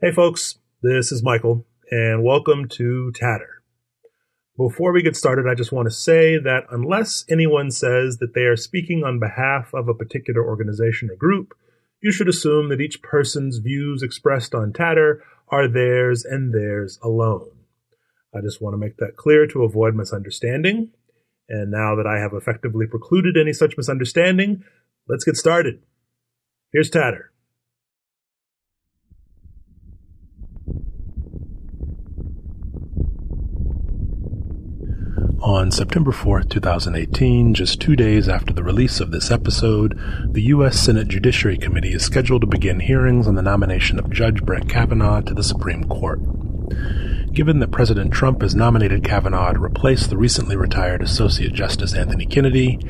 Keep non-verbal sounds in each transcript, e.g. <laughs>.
Hey, folks, this is Michael, and welcome to Tatter. Before we get started, I just want to say that unless anyone says that they are speaking on behalf of a particular organization or group, you should assume that each person's views expressed on Tatter are theirs and theirs alone. I just want to make that clear to avoid misunderstanding. And now that I have effectively precluded any such misunderstanding, let's get started. Here's Tatter. On September 4th, 2018, just two days after the release of this episode, the U.S. Senate Judiciary Committee is scheduled to begin hearings on the nomination of Judge Brett Kavanaugh to the Supreme Court. Given that President Trump has nominated Kavanaugh to replace the recently retired Associate Justice Anthony Kennedy,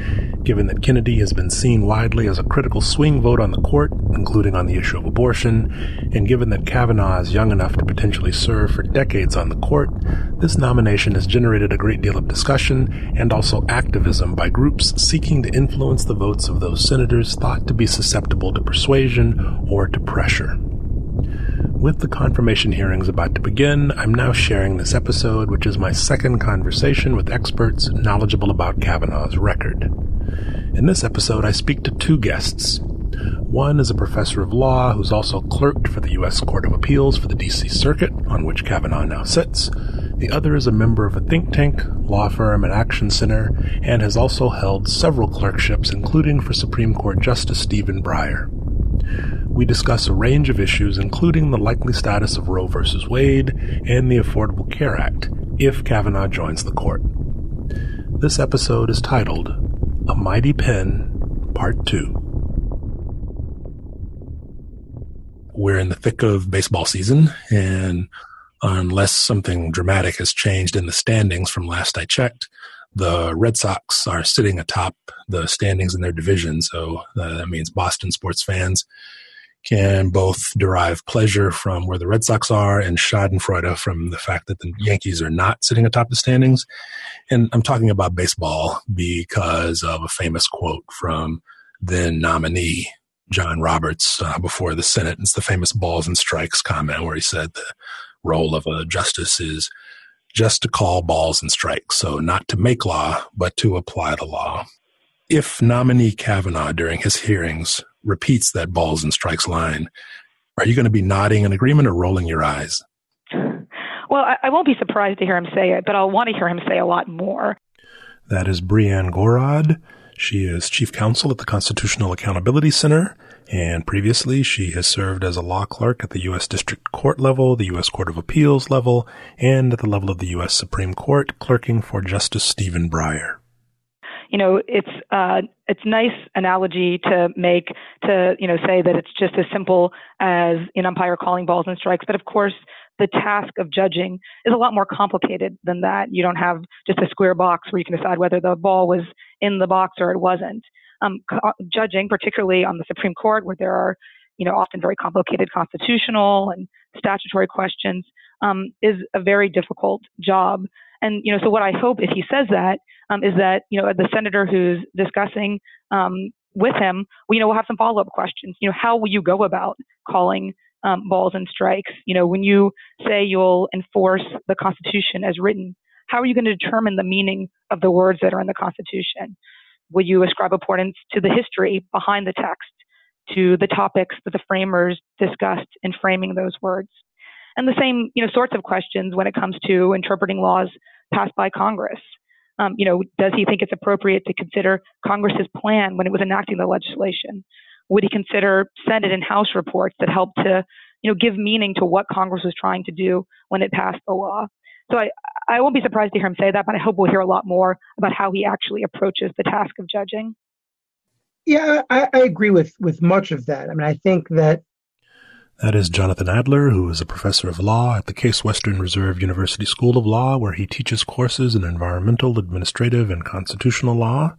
given that Kennedy has been seen widely as a critical swing vote on the court, including on the issue of abortion, and given that Kavanaugh is young enough to potentially serve for decades on the court, this nomination has generated a great deal of discussion and also activism by groups seeking to influence the votes of those senators thought to be susceptible to persuasion or to pressure. With the confirmation hearings about to begin, I'm now sharing this episode, which is my second conversation with experts knowledgeable about Kavanaugh's record. In this episode, I speak to two guests. One is a professor of law who's also clerked for the U.S. Court of Appeals for the D.C. Circuit, on which Kavanaugh now sits. The other is a member of a think tank, law firm, and action center, and has also held several clerkships, including for Supreme Court Justice Stephen Breyer we discuss a range of issues, including the likely status of Roe v. Wade and the Affordable Care Act, if Kavanaugh joins the court. This episode is titled A Mighty Pen, Part 2. We're in the thick of baseball season, and unless something dramatic has changed in the standings from last I checked, the Red Sox are sitting atop the standings in their division. So uh, that means Boston sports fans can both derive pleasure from where the Red Sox are and Schadenfreude from the fact that the Yankees are not sitting atop the standings. And I'm talking about baseball because of a famous quote from then nominee John Roberts uh, before the Senate. It's the famous balls and strikes comment where he said the role of a justice is just to call balls and strikes. So not to make law, but to apply the law. If nominee Kavanaugh during his hearings repeats that balls and strikes line, are you going to be nodding in agreement or rolling your eyes? Well, I, I won't be surprised to hear him say it, but I'll want to hear him say a lot more. That is Brianne Gorod. She is chief counsel at the Constitutional Accountability Center, and previously she has served as a law clerk at the U.S. District Court level, the U.S. Court of Appeals level, and at the level of the U.S. Supreme Court, clerking for Justice Stephen Breyer you know, it's uh, it's nice analogy to make to you know say that it's just as simple as an umpire calling balls and strikes, but of course the task of judging is a lot more complicated than that. You don't have just a square box where you can decide whether the ball was in the box or it wasn't. Um, co- judging, particularly on the Supreme Court, where there are you know often very complicated constitutional and statutory questions, um, is a very difficult job. And you know, so what I hope if he says that um, is that you know the senator who's discussing um, with him, you know, we'll have some follow-up questions. You know, how will you go about calling um, balls and strikes? You know, when you say you'll enforce the Constitution as written, how are you going to determine the meaning of the words that are in the Constitution? Will you ascribe importance to the history behind the text, to the topics that the framers discussed in framing those words? And the same, you know, sorts of questions when it comes to interpreting laws passed by Congress. Um, you know, does he think it's appropriate to consider Congress's plan when it was enacting the legislation? Would he consider Senate and House reports that helped to, you know, give meaning to what Congress was trying to do when it passed the law? So I, I won't be surprised to hear him say that, but I hope we'll hear a lot more about how he actually approaches the task of judging. Yeah, I, I agree with with much of that. I mean, I think that that is Jonathan Adler, who is a professor of law at the Case Western Reserve University School of Law, where he teaches courses in environmental, administrative, and constitutional law.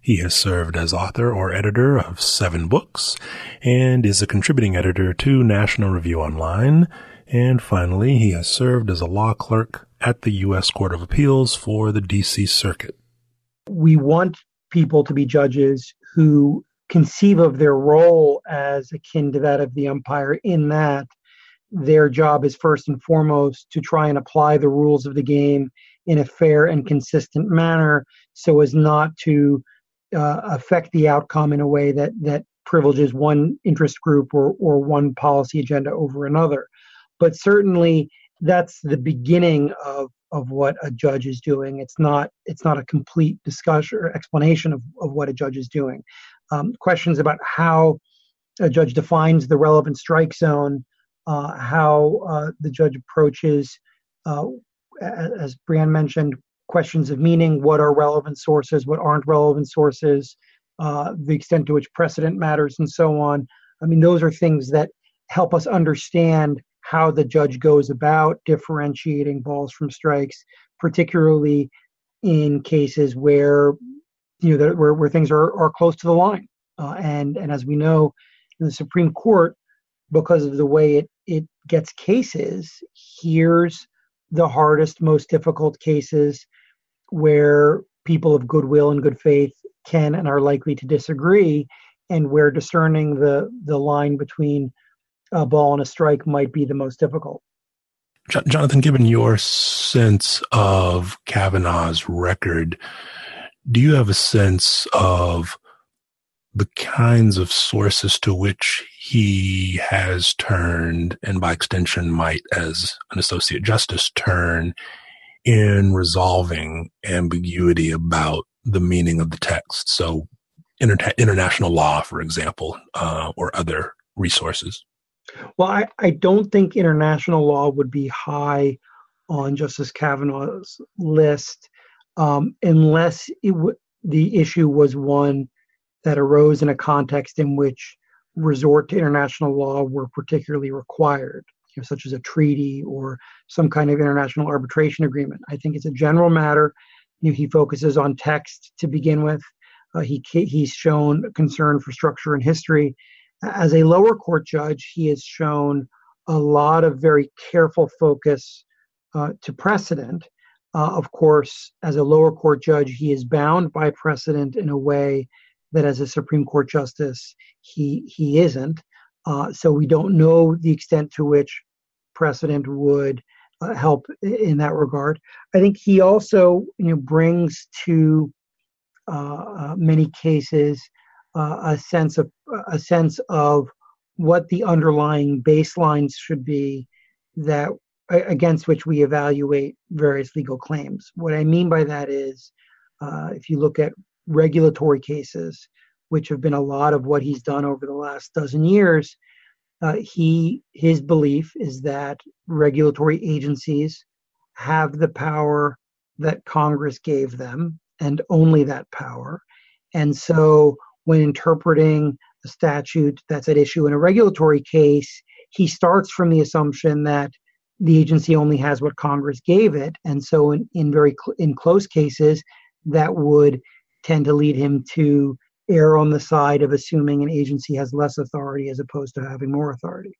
He has served as author or editor of seven books and is a contributing editor to National Review Online. And finally, he has served as a law clerk at the U.S. Court of Appeals for the D.C. Circuit. We want people to be judges who conceive of their role as akin to that of the umpire in that their job is first and foremost to try and apply the rules of the game in a fair and consistent manner so as not to uh, affect the outcome in a way that that privileges one interest group or, or one policy agenda over another. But certainly that's the beginning of, of what a judge is doing. It's not it's not a complete discussion or explanation of, of what a judge is doing. Um, questions about how a judge defines the relevant strike zone, uh, how uh, the judge approaches, uh, as Brianne mentioned, questions of meaning, what are relevant sources, what aren't relevant sources, uh, the extent to which precedent matters, and so on. I mean, those are things that help us understand how the judge goes about differentiating balls from strikes, particularly in cases where you know where, where things are, are close to the line. Uh, and and as we know, the Supreme Court, because of the way it it gets cases, hears the hardest, most difficult cases where people of goodwill and good faith can and are likely to disagree, and where discerning the the line between a ball and a strike might be the most difficult. Jonathan, given your sense of Kavanaugh's record, do you have a sense of the kinds of sources to which he has turned, and by extension might, as an associate justice, turn in resolving ambiguity about the meaning of the text. So, inter- international law, for example, uh, or other resources. Well, I, I don't think international law would be high on Justice Kavanaugh's list um, unless it w- the issue was one that arose in a context in which resort to international law were particularly required, you know, such as a treaty or some kind of international arbitration agreement. I think it's a general matter. You know, he focuses on text to begin with. Uh, he he's shown concern for structure and history. As a lower court judge, he has shown a lot of very careful focus uh, to precedent. Uh, of course, as a lower court judge, he is bound by precedent in a way that as a Supreme Court justice, he he isn't. Uh, so we don't know the extent to which precedent would uh, help in that regard. I think he also you know brings to uh, uh many cases uh, a sense of a sense of what the underlying baselines should be that against which we evaluate various legal claims. What I mean by that is, uh, if you look at regulatory cases, which have been a lot of what he's done over the last dozen years, uh, he his belief is that regulatory agencies have the power that Congress gave them, and only that power. And so, when interpreting a statute that's at issue in a regulatory case, he starts from the assumption that the agency only has what Congress gave it, and so in, in very cl- in close cases, that would tend to lead him to err on the side of assuming an agency has less authority as opposed to having more authority.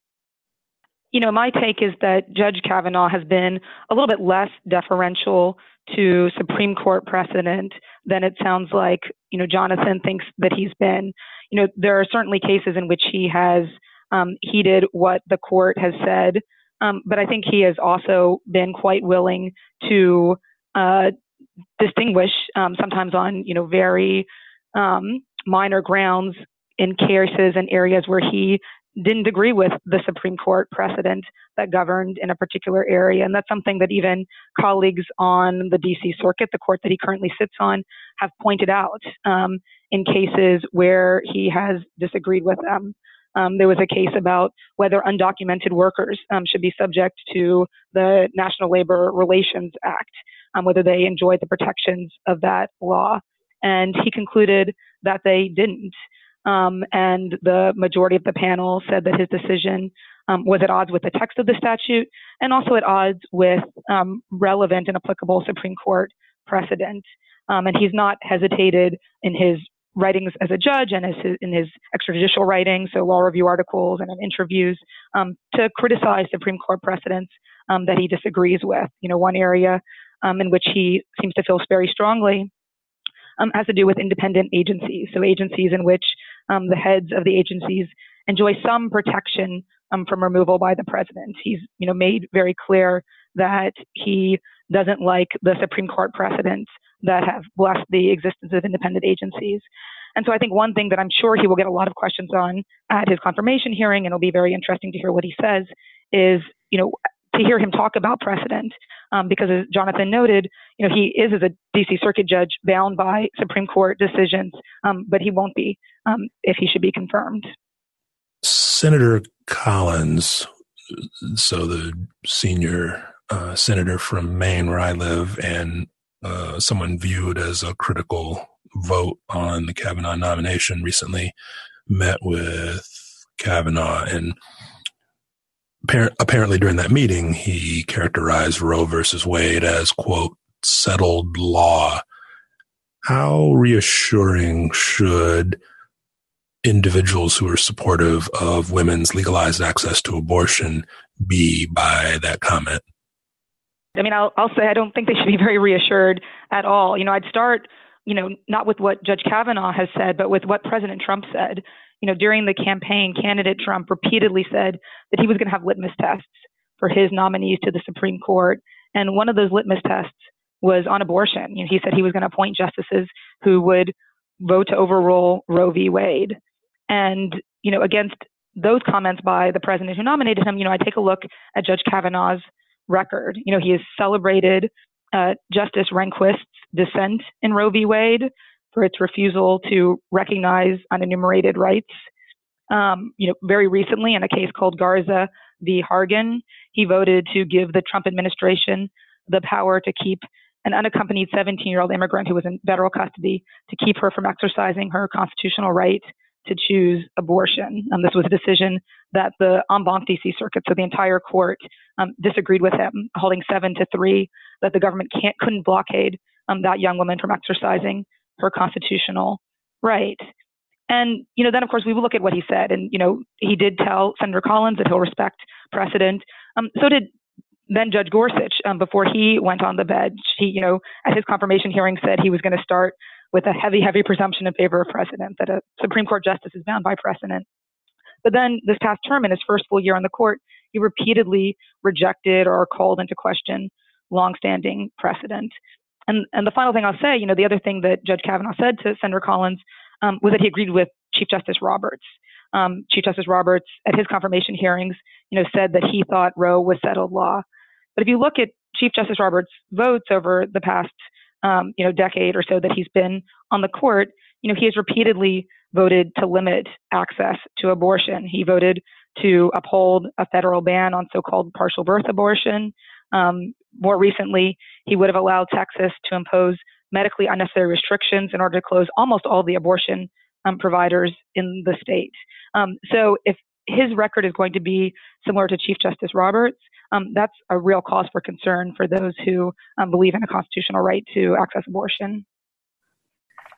You know, my take is that Judge Kavanaugh has been a little bit less deferential to Supreme Court precedent than it sounds like, you know, Jonathan thinks that he's been. You know, there are certainly cases in which he has um, heeded what the court has said, um, but I think he has also been quite willing to uh, distinguish um, sometimes on, you know, very um, minor grounds in cases and areas where he didn't agree with the Supreme Court precedent that governed in a particular area. And that's something that even colleagues on the DC circuit, the court that he currently sits on, have pointed out um, in cases where he has disagreed with them. Um, there was a case about whether undocumented workers um, should be subject to the National Labor Relations Act, um, whether they enjoyed the protections of that law. And he concluded that they didn't. Um, and the majority of the panel said that his decision um, was at odds with the text of the statute and also at odds with um, relevant and applicable Supreme Court precedent. Um, and he's not hesitated in his writings as a judge and his, in his extrajudicial writings, so law review articles and in interviews, um, to criticize Supreme Court precedents um, that he disagrees with. You know, one area in which he seems to feel very strongly um, has to do with independent agencies. So agencies in which um, the heads of the agencies enjoy some protection um, from removal by the president. He's, you know, made very clear that he doesn't like the Supreme Court precedents that have blessed the existence of independent agencies. And so I think one thing that I'm sure he will get a lot of questions on at his confirmation hearing, and it'll be very interesting to hear what he says, is, you know, to hear him talk about precedent, um, because as Jonathan noted, you know, he is as a D.C. Circuit judge bound by Supreme Court decisions, um, but he won't be um, if he should be confirmed. Senator Collins, so the senior uh, senator from Maine, where I live, and uh, someone viewed as a critical vote on the Kavanaugh nomination recently, met with Kavanaugh and apparently during that meeting he characterized Roe versus Wade as quote settled law. How reassuring should individuals who are supportive of women's legalized access to abortion be by that comment? I mean, I'll, I'll say I don't think they should be very reassured at all. You know, I'd start, you know, not with what Judge Kavanaugh has said, but with what President Trump said. You know, during the campaign, candidate Trump repeatedly said that he was going to have litmus tests for his nominees to the Supreme Court. And one of those litmus tests was on abortion. You know, he said he was going to appoint justices who would vote to overrule Roe v. Wade. And, you know, against those comments by the president who nominated him, you know, I take a look at Judge Kavanaugh's record. You know, he has celebrated uh, Justice Rehnquist's dissent in Roe v. Wade for its refusal to recognize unenumerated rights. Um, you know, very recently in a case called Garza v. Hargan, he voted to give the Trump administration the power to keep an unaccompanied 17 year old immigrant who was in federal custody to keep her from exercising her constitutional right to choose abortion. Um, this was a decision that the en banc DC circuit, so the entire court, um, disagreed with him, holding seven to three that the government can't couldn't blockade um, that young woman from exercising her constitutional right. And you know, then of course we will look at what he said, and you know, he did tell Senator Collins that he'll respect precedent. Um, so did then Judge Gorsuch um, before he went on the bench. He, you know, at his confirmation hearing said he was going to start with a heavy, heavy presumption in favor of precedent, that a Supreme Court justice is bound by precedent. But then this past term, in his first full year on the court, he repeatedly rejected or called into question longstanding precedent. And, and the final thing I'll say, you know, the other thing that Judge Kavanaugh said to Senator Collins um, was that he agreed with Chief Justice Roberts. Um, Chief Justice Roberts, at his confirmation hearings, you know, said that he thought Roe was settled law. But if you look at Chief Justice Roberts' votes over the past um, you know, decade or so that he's been on the court, you know, he has repeatedly voted to limit access to abortion. He voted to uphold a federal ban on so-called partial birth abortion. Um, more recently, he would have allowed Texas to impose medically unnecessary restrictions in order to close almost all the abortion um, providers in the state. Um, so if his record is going to be similar to Chief Justice Roberts, um, that's a real cause for concern for those who um, believe in a constitutional right to access abortion.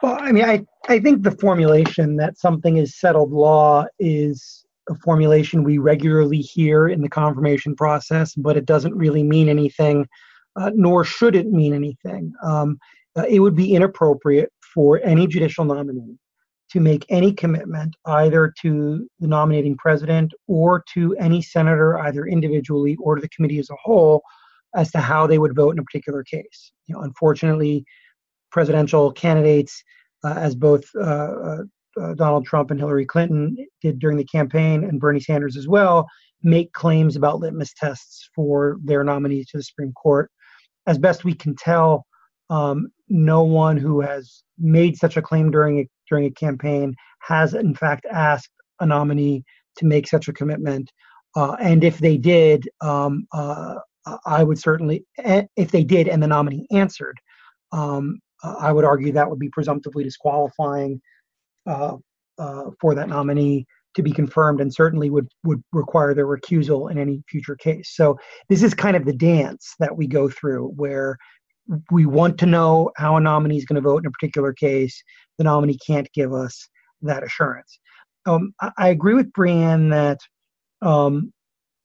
Well, I mean, I, I think the formulation that something is settled law is formulation we regularly hear in the confirmation process, but it doesn't really mean anything, uh, nor should it mean anything. Um, uh, it would be inappropriate for any judicial nominee to make any commitment either to the nominating president or to any senator, either individually or to the committee as a whole, as to how they would vote in a particular case. You know, unfortunately, presidential candidates, uh, as both uh, uh, uh, Donald Trump and Hillary Clinton did during the campaign, and Bernie Sanders as well, make claims about litmus tests for their nominees to the Supreme Court. As best we can tell, um, no one who has made such a claim during a, during a campaign has in fact asked a nominee to make such a commitment. Uh, and if they did, um, uh, I would certainly, if they did and the nominee answered, um, I would argue that would be presumptively disqualifying uh, uh, for that nominee to be confirmed and certainly would, would require their recusal in any future case. So this is kind of the dance that we go through where we want to know how a nominee is going to vote in a particular case. The nominee can't give us that assurance. Um, I, I, agree with Brianne that um,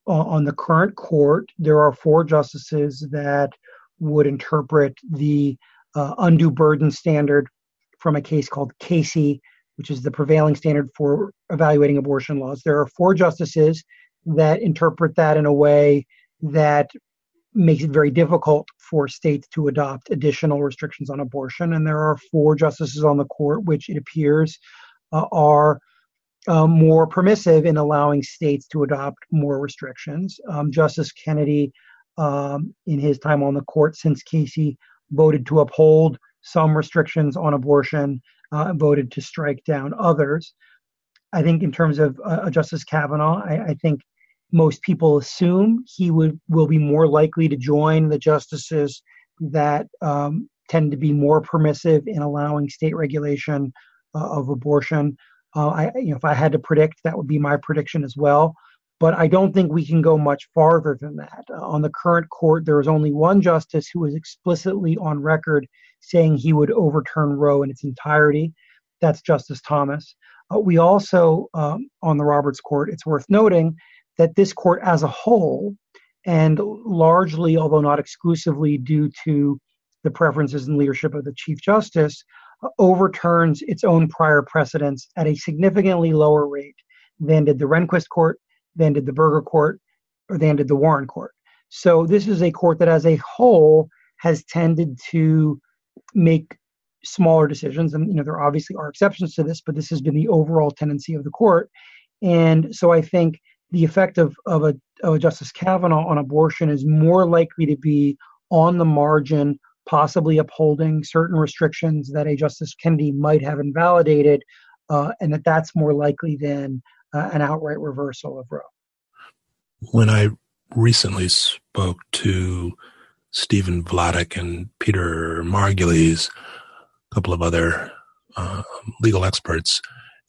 on the current court, there are four justices that would interpret the uh, undue burden standard from a case called Casey, which is the prevailing standard for evaluating abortion laws. There are four justices that interpret that in a way that makes it very difficult for states to adopt additional restrictions on abortion. And there are four justices on the court, which it appears uh, are uh, more permissive in allowing states to adopt more restrictions. Um, Justice Kennedy, um, in his time on the court since Casey, voted to uphold some restrictions on abortion uh, voted to strike down others. I think, in terms of uh, Justice Kavanaugh, I, I think most people assume he would will be more likely to join the justices that um, tend to be more permissive in allowing state regulation uh, of abortion. Uh, I, you know, if I had to predict, that would be my prediction as well. But I don't think we can go much farther than that. Uh, on the current court, there is only one justice who is explicitly on record saying he would overturn Roe in its entirety. That's Justice Thomas. Uh, we also, um, on the Roberts Court, it's worth noting, that this court as a whole, and largely, although not exclusively due to the preferences and leadership of the Chief Justice, uh, overturns its own prior precedents at a significantly lower rate than did the Rehnquist Court, than did the Burger Court, or than did the Warren Court. So this is a court that, as a whole, has tended to make smaller decisions, and you know there obviously are exceptions to this, but this has been the overall tendency of the court. And so I think the effect of, of, a, of a Justice Kavanaugh on abortion is more likely to be on the margin, possibly upholding certain restrictions that a Justice Kennedy might have invalidated, uh, and that that's more likely than uh, an outright reversal of Roe. When I recently spoke to Stephen Vladeck and Peter Margulies, a couple of other uh, legal experts,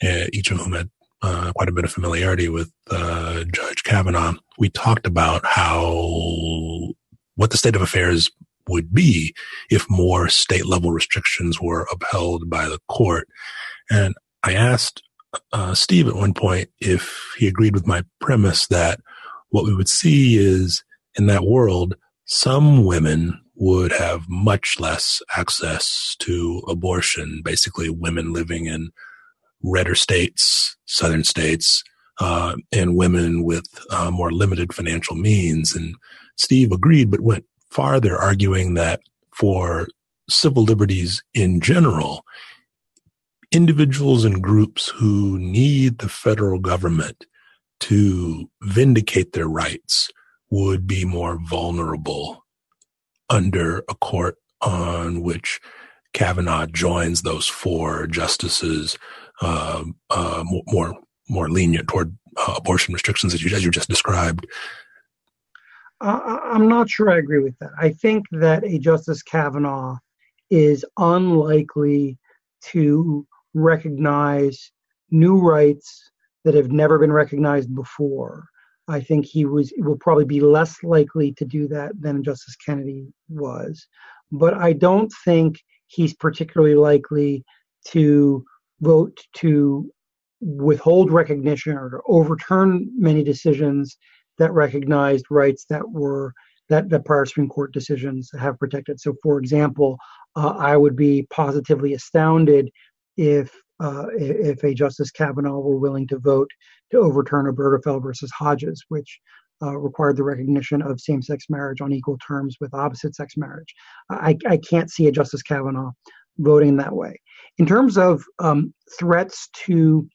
uh, each of whom had uh, quite a bit of familiarity with uh, Judge Kavanaugh, we talked about how what the state of affairs would be if more state level restrictions were upheld by the court. And I asked uh, Steve at one point if he agreed with my premise that what we would see is in that world, some women would have much less access to abortion, basically women living in redder states, southern states, uh, and women with uh, more limited financial means. And Steve agreed, but went farther, arguing that for civil liberties in general, individuals and groups who need the federal government to vindicate their rights would be more vulnerable under a court on which Kavanaugh joins those four justices uh, uh, more more lenient toward uh, abortion restrictions as you as you just described. I'm not sure I agree with that. I think that a Justice Kavanaugh is unlikely to recognize new rights that have never been recognized before. I think he was will probably be less likely to do that than Justice Kennedy was. But I don't think he's particularly likely to vote to withhold recognition or to overturn many decisions that recognized rights that were that the prior Supreme Court decisions have protected. So, for example, uh, I would be positively astounded if uh, if a Justice Kavanaugh were willing to vote to overturn Obergefell versus Hodges, which uh, required the recognition of same-sex marriage on equal terms with opposite-sex marriage. I, I can't see a Justice Kavanaugh voting that way. In terms of um, threats to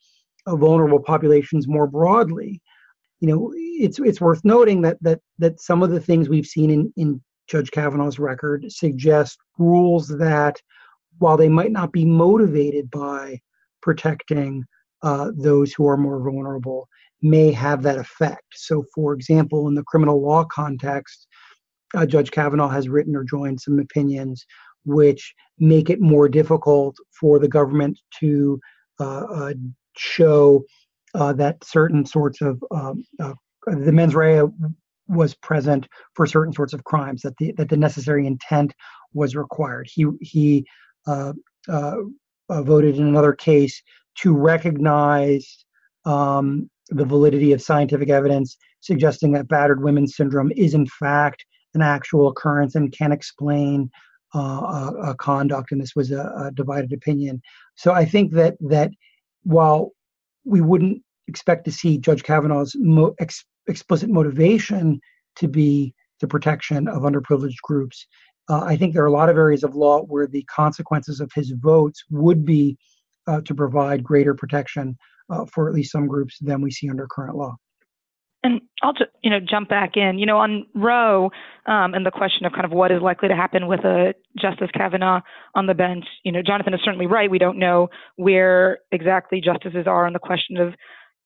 uh, vulnerable populations more broadly, you know, it's it's worth noting that that that some of the things we've seen in in Judge Kavanaugh's record suggest rules that, while they might not be motivated by protecting uh, those who are more vulnerable, may have that effect. So, for example, in the criminal law context, uh, Judge Kavanaugh has written or joined some opinions which make it more difficult for the government to uh, uh, show uh, that certain sorts of um, uh, the mens rea was present for certain sorts of crimes that the that the necessary intent was required. He he voted in another case to recognize um, the validity of scientific evidence suggesting that battered women syndrome is in fact an actual occurrence and can explain uh, uh, conduct, and this was a, a, divided opinion. So I think that that while we wouldn't expect to see Judge Kavanaugh's mo- ex- explicit motivation to be the protection of underprivileged groups. Uh, I think there are a lot of areas of law where the consequences of his votes would be uh, to provide greater protection uh, for at least some groups than we see under current law. And I'll just, you know, jump back in. You know, on Roe um, and the question of kind of what is likely to happen with a Justice Kavanaugh on the bench. You know, Jonathan is certainly right. We don't know where exactly justices are on the question of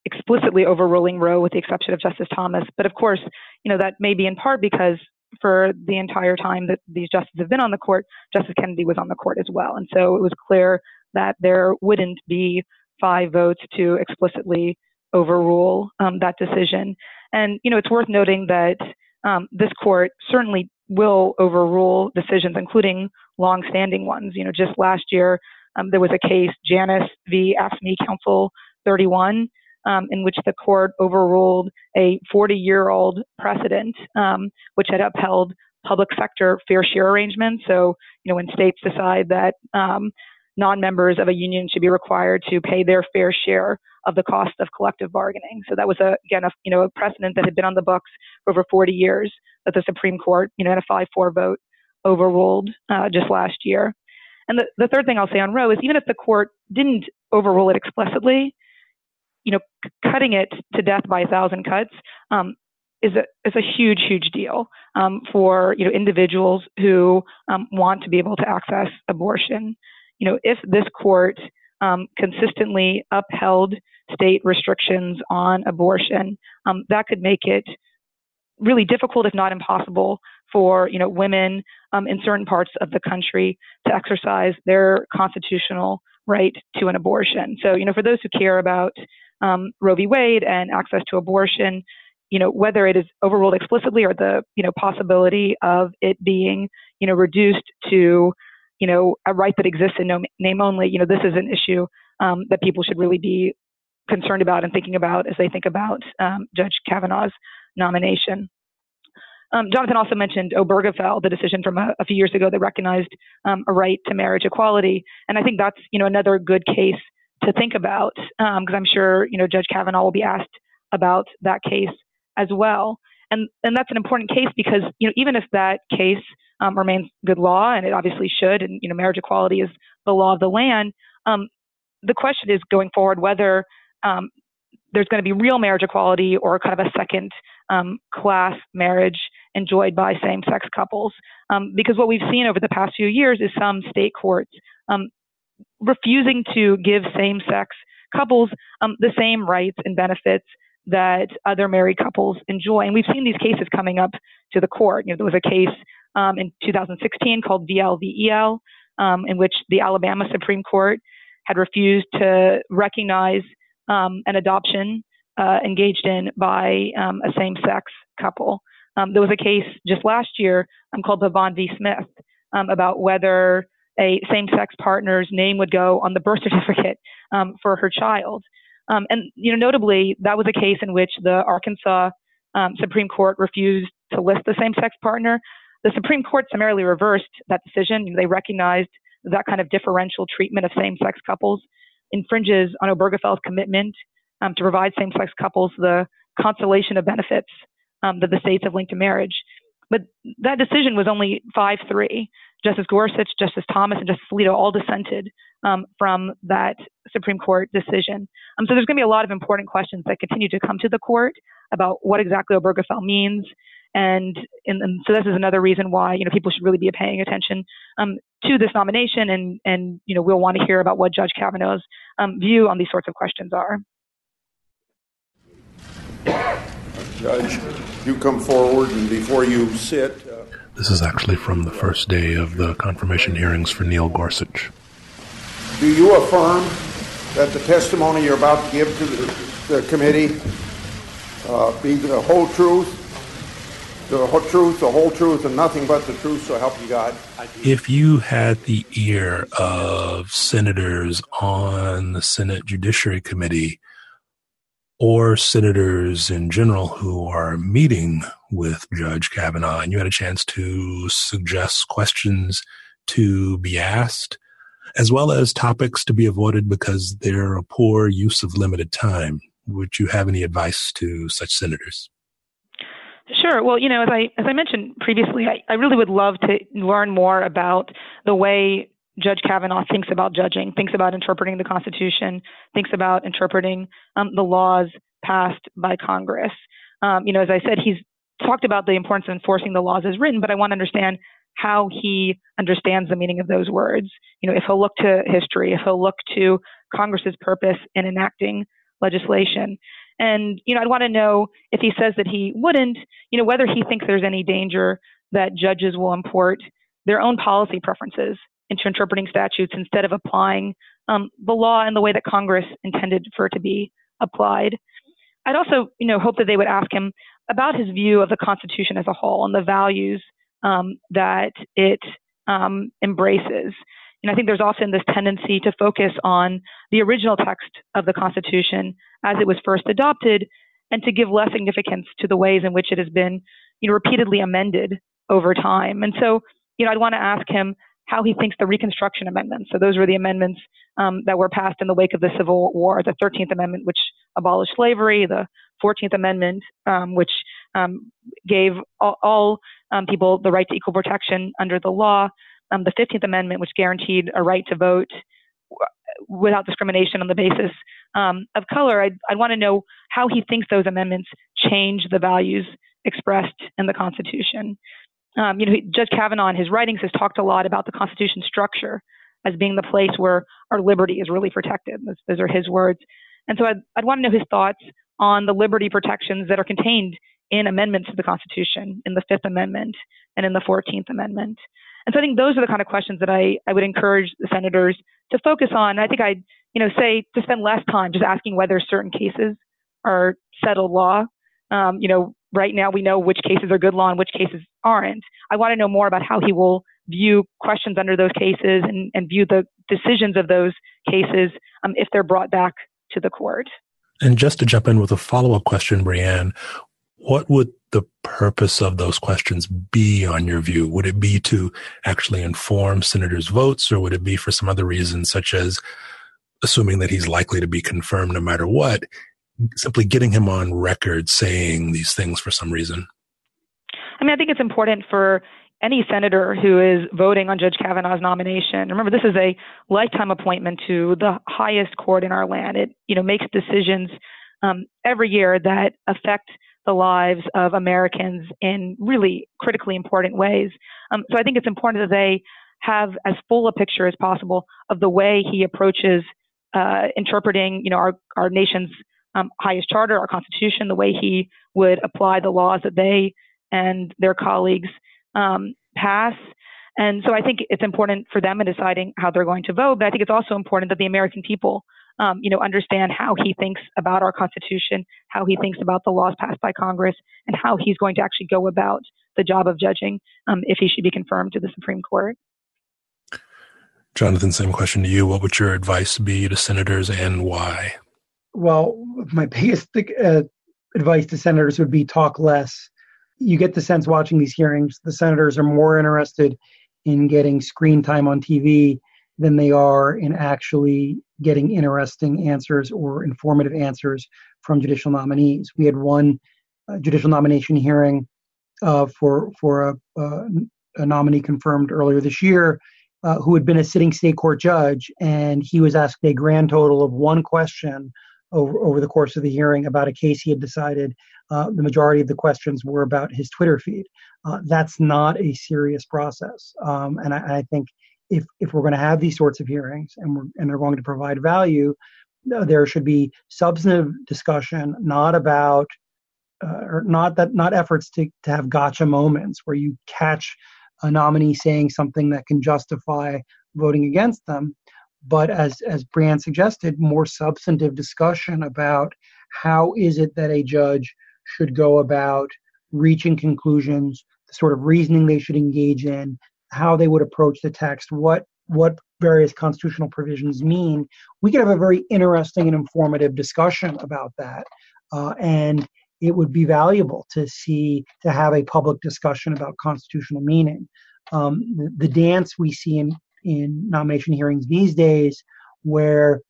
explicitly overruling Roe, with the exception of Justice Thomas. But of course, you know, that may be in part because for the entire time that these justices have been on the court, Justice Kennedy was on the court as well. And so it was clear that there wouldn't be five votes to explicitly overrule um, that decision. And, you know, it's worth noting that um, this court certainly will overrule decisions, including long-standing ones. You know, just last year, um, there was a case, Janus v. AFSCME Council 31, um, in which the court overruled a 40-year-old precedent, um, which had upheld public sector fair share arrangements. So, you know, when states decide that um, non-members of a union should be required to pay their fair share of the cost of collective bargaining. So that was a, again a you know a precedent that had been on the books for over 40 years that the Supreme Court you know in a 5-4 vote overruled uh, just last year. And the, the third thing I'll say on Roe is even if the court didn't overrule it explicitly, you know, cutting it to death by a thousand cuts um, is a is a huge huge deal um, for you know individuals who um, want to be able to access abortion you know, if this court um, consistently upheld state restrictions on abortion, um, that could make it really difficult, if not impossible, for you know women um, in certain parts of the country to exercise their constitutional right to an abortion. So, you know, for those who care about um, Roe v. Wade and access to abortion, you know, whether it is overruled explicitly or the you know possibility of it being you know reduced to you know, a right that exists in no, name only, you know, this is an issue um, that people should really be concerned about and thinking about as they think about um, Judge Kavanaugh's nomination. Um, Jonathan also mentioned Obergefell, the decision from a, a few years ago that recognized um, a right to marriage equality, and I think that's you know another good case to think about because um, I'm sure you know Judge Kavanaugh will be asked about that case as well, and and that's an important case because you know even if that case um, remains good law, and it obviously should. And you know, marriage equality is the law of the land. Um, the question is going forward whether um, there's going to be real marriage equality or kind of a second um, class marriage enjoyed by same-sex couples. Um, because what we've seen over the past few years is some state courts refusing to give same-sex couples the same rights and benefits that other married couples enjoy. And we've seen these cases coming up to the court. You know, there was a case um, in 2016 called V.L. v. E.L., um, in which the Alabama Supreme Court had refused to recognize um, an adoption uh, engaged in by um, a same sex couple. Um, there was a case just last year um, called Pavan v. Smith about whether a same sex partner's name would go on the birth <laughs> certificate for her child. and you know, notably, that was a case in which the Arkansas Supreme Court refused to list the same sex partner, the Supreme Court summarily reversed that decision. They recognized that kind of differential treatment of same sex couples infringes on Obergefell's commitment um, to provide same sex couples the consolation of benefits um, that the states have linked to marriage. But that decision was only 5 3. Justice Gorsuch, Justice Thomas, and Justice Alito all dissented um, from that Supreme Court decision. Um, so there's going to be a lot of important questions that continue to come to the court about what exactly Obergefell means and, and, and, so this is another reason why you know people should really be paying attention um, to this nomination, and and you know we'll want to hear about what Judge Kavanaugh's um, view on these sorts of questions are. Judge, you come forward, and before you sit. Uh, this is actually from the first day of the confirmation hearings for Neil Gorsuch. Do you affirm that the testimony you're about to give to the, the committee uh, be the whole truth, the whole truth, the whole truth, and nothing but the truth, so help you God. If you had the ear of senators on the Senate Judiciary Committee or senators in general who are meeting with Judge Kavanaugh, and you had a chance to suggest questions to be asked, as well as topics to be avoided because they're a poor use of limited time, would you have any advice to such senators? Sure. Well, you know, as I as I mentioned previously, I, I really would love to learn more about the way Judge Kavanaugh thinks about judging, thinks about interpreting the Constitution, thinks about interpreting um, the laws passed by Congress. Um, you know, as I said, he's talked about the importance of enforcing the laws as written, but I want to understand how he understands the meaning of those words. You know, if he'll look to history, if he'll look to Congress's purpose in enacting legislation. And, you know, I'd want to know if he says that he wouldn't, you know, whether he thinks there's any danger that judges will import their own policy preferences into interpreting statutes instead of applying um, the law in the way that Congress intended for it to be applied. I'd also, you know, hope that they would ask him about his view of the Constitution as a whole and the values um, that it um, embraces. And I think there's often this tendency to focus on the original text of the Constitution as it was first adopted and to give less significance to the ways in which it has been, you know, repeatedly amended over time. And so, you know, I'd want to ask him how he thinks the Reconstruction Amendments, so those were the amendments um, that were passed in the wake of the Civil War, the 13th Amendment, which abolished slavery, the 14th Amendment, um, which um, gave all, all um, people the right to equal protection under the law, um, the 15th Amendment, which guaranteed a right to vote without discrimination on the basis um, of color. I'd, I'd want to know how he thinks those amendments change the values expressed in the Constitution. Um, you know, Judge Kavanaugh in his writings has talked a lot about the Constitution structure as being the place where our liberty is really protected. Those, those are his words. And so I'd, I'd want to know his thoughts on the liberty protections that are contained in amendments to the Constitution, in the Fifth Amendment and in the 14th Amendment. And so I think those are the kind of questions that I, I would encourage the senators to focus on. I think I'd, you know, say to spend less time just asking whether certain cases are settled law. Um, you know, right now we know which cases are good law and which cases aren't. I want to know more about how he will view questions under those cases and, and view the decisions of those cases um, if they're brought back to the court. And just to jump in with a follow up question, Brianne, what would the purpose of those questions be on your view? Would it be to actually inform senators' votes, or would it be for some other reason, such as assuming that he's likely to be confirmed no matter what, simply getting him on record saying these things for some reason? I mean, I think it's important for any senator who is voting on Judge Kavanaugh's nomination. Remember, this is a lifetime appointment to the highest court in our land. It, you know, makes decisions um, every year that affect the lives of Americans in really critically important ways. Um, so I think it's important that they have as full a picture as possible of the way he approaches uh, interpreting, you know, our, our nation's um, highest charter, our constitution, the way he would apply the laws that they and their colleagues um, pass. And so I think it's important for them in deciding how they're going to vote, but I think it's also important that the American people um, you know, understand how he thinks about our Constitution, how he thinks about the laws passed by Congress, and how he's going to actually go about the job of judging um, if he should be confirmed to the Supreme Court. Jonathan, same question to you. What would your advice be to senators and why? Well, my biggest uh, advice to senators would be talk less. You get the sense watching these hearings, the senators are more interested in getting screen time on TV than they are in actually getting interesting answers or informative answers from judicial nominees. We had one uh, judicial nomination hearing uh, for for a, a, nominee confirmed earlier this year, uh, who had been a sitting state court judge, and he was asked a grand total of one question over over the course of the hearing about a case he had decided. Uh, the majority of the questions were about his Twitter feed. Uh, that's not a serious process, um, and I, I think if if we're going to have these sorts of hearings and we're and they're going to provide value, there should be substantive discussion, not about uh, or not that not efforts to to have gotcha moments where you catch a nominee saying something that can justify voting against them, but as as Brianne suggested, more substantive discussion about how is it that a judge should go about reaching conclusions, the sort of reasoning they should engage in, how they would approach the text, what what various constitutional provisions mean, we could have a very interesting and informative discussion about that. Uh, and it would be valuable to see to have a public discussion about constitutional meaning. Um, the, the, dance we see in, in nomination hearings these days, where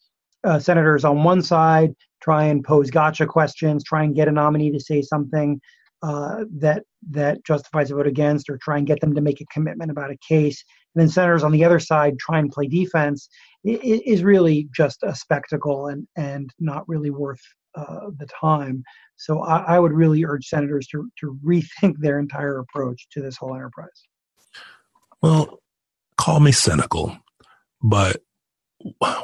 uh, senators on one side try and pose gotcha questions, try and get a nominee to say something uh, that that justifies a vote against, or try and get them to make a commitment about a case. And then senators on the other side try and play defense is really just a spectacle and and not really worth uh, the time. So I, I, would really urge senators to to rethink their entire approach to this whole enterprise. Well, call me cynical, but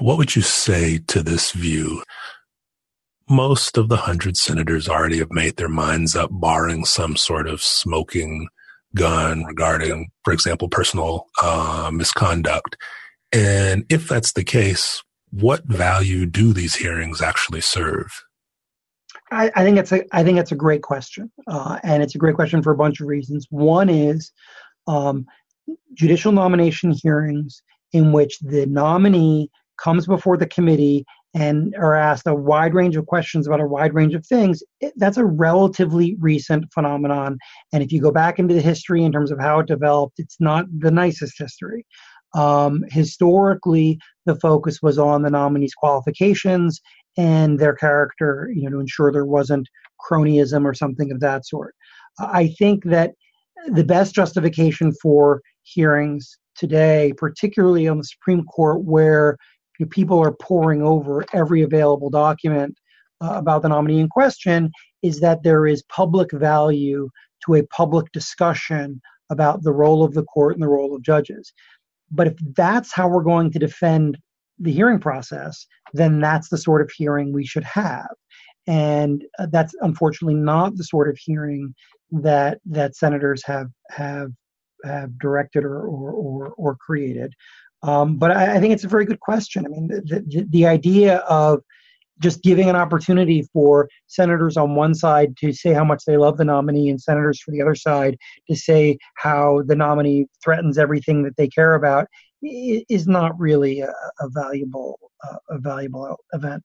what would you say to this view? Most of the hundred senators already have made their minds up, barring some sort of smoking gun regarding, for example, personal uh, misconduct. And if that's the case, what value do these hearings actually serve? I, I think it's a I think it's a great question, uh, and it's a great question for a bunch of reasons. One is um, judicial nomination hearings in which the nominee comes before the committee and are asked a wide range of questions about a wide range of things, that's a relatively recent phenomenon. And if you go back into the history in terms of how it developed, it's not the nicest history. Um, historically, the focus was on the nominee's qualifications and their character, you know, to ensure there wasn't cronyism or something of that sort. I think that the best justification for hearings today, particularly on the Supreme Court, where you know, people are poring over every available document uh, about the nominee in question, is that there is public value to a public discussion about the role of the court and the role of judges. But if that's how we're going to defend the hearing process, then that's the sort of hearing we should have. And uh, that's unfortunately not the sort of hearing that that senators have have have directed or or or, or created. Um, but I, I, think it's a very good question. I mean, the, the, the idea of just giving an opportunity for senators on one side to say how much they love the nominee and senators for the other side to say how the nominee threatens everything that they care about is not really a, a valuable uh, a valuable event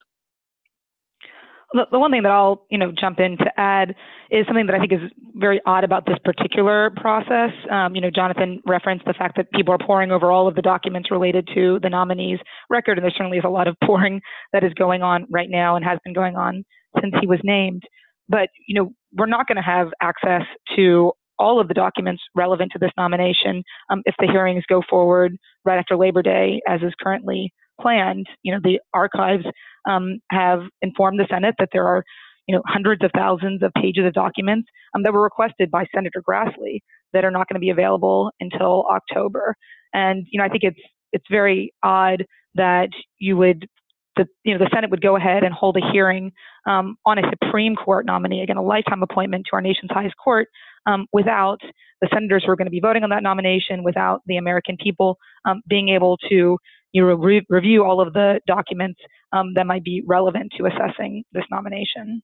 the, one thing that I'll, you know, jump in to add is something that I think is very odd about this particular process. Um, you know, Jonathan referenced the fact that people are poring over all of the documents related to the nominee's record, and there certainly is a lot of poring that is going on right now and has been going on since he was named. But you know, we're not going to have access to all of the documents relevant to this nomination um, if the hearings go forward right after Labor Day, as is currently planned. You know, the archives um, have informed the Senate that there are, you know, hundreds of thousands of pages of documents um, that were requested by Senator Grassley that are not going to be available until October. And you know, I think it's it's very odd that you would the you know the Senate would go ahead and hold a hearing um, on a Supreme Court nominee, again a lifetime appointment to our nation's highest court, um, without the senators who are going to be voting on that nomination, without the American people um, being able to you re- review all of the documents um, that might be relevant to assessing this nomination.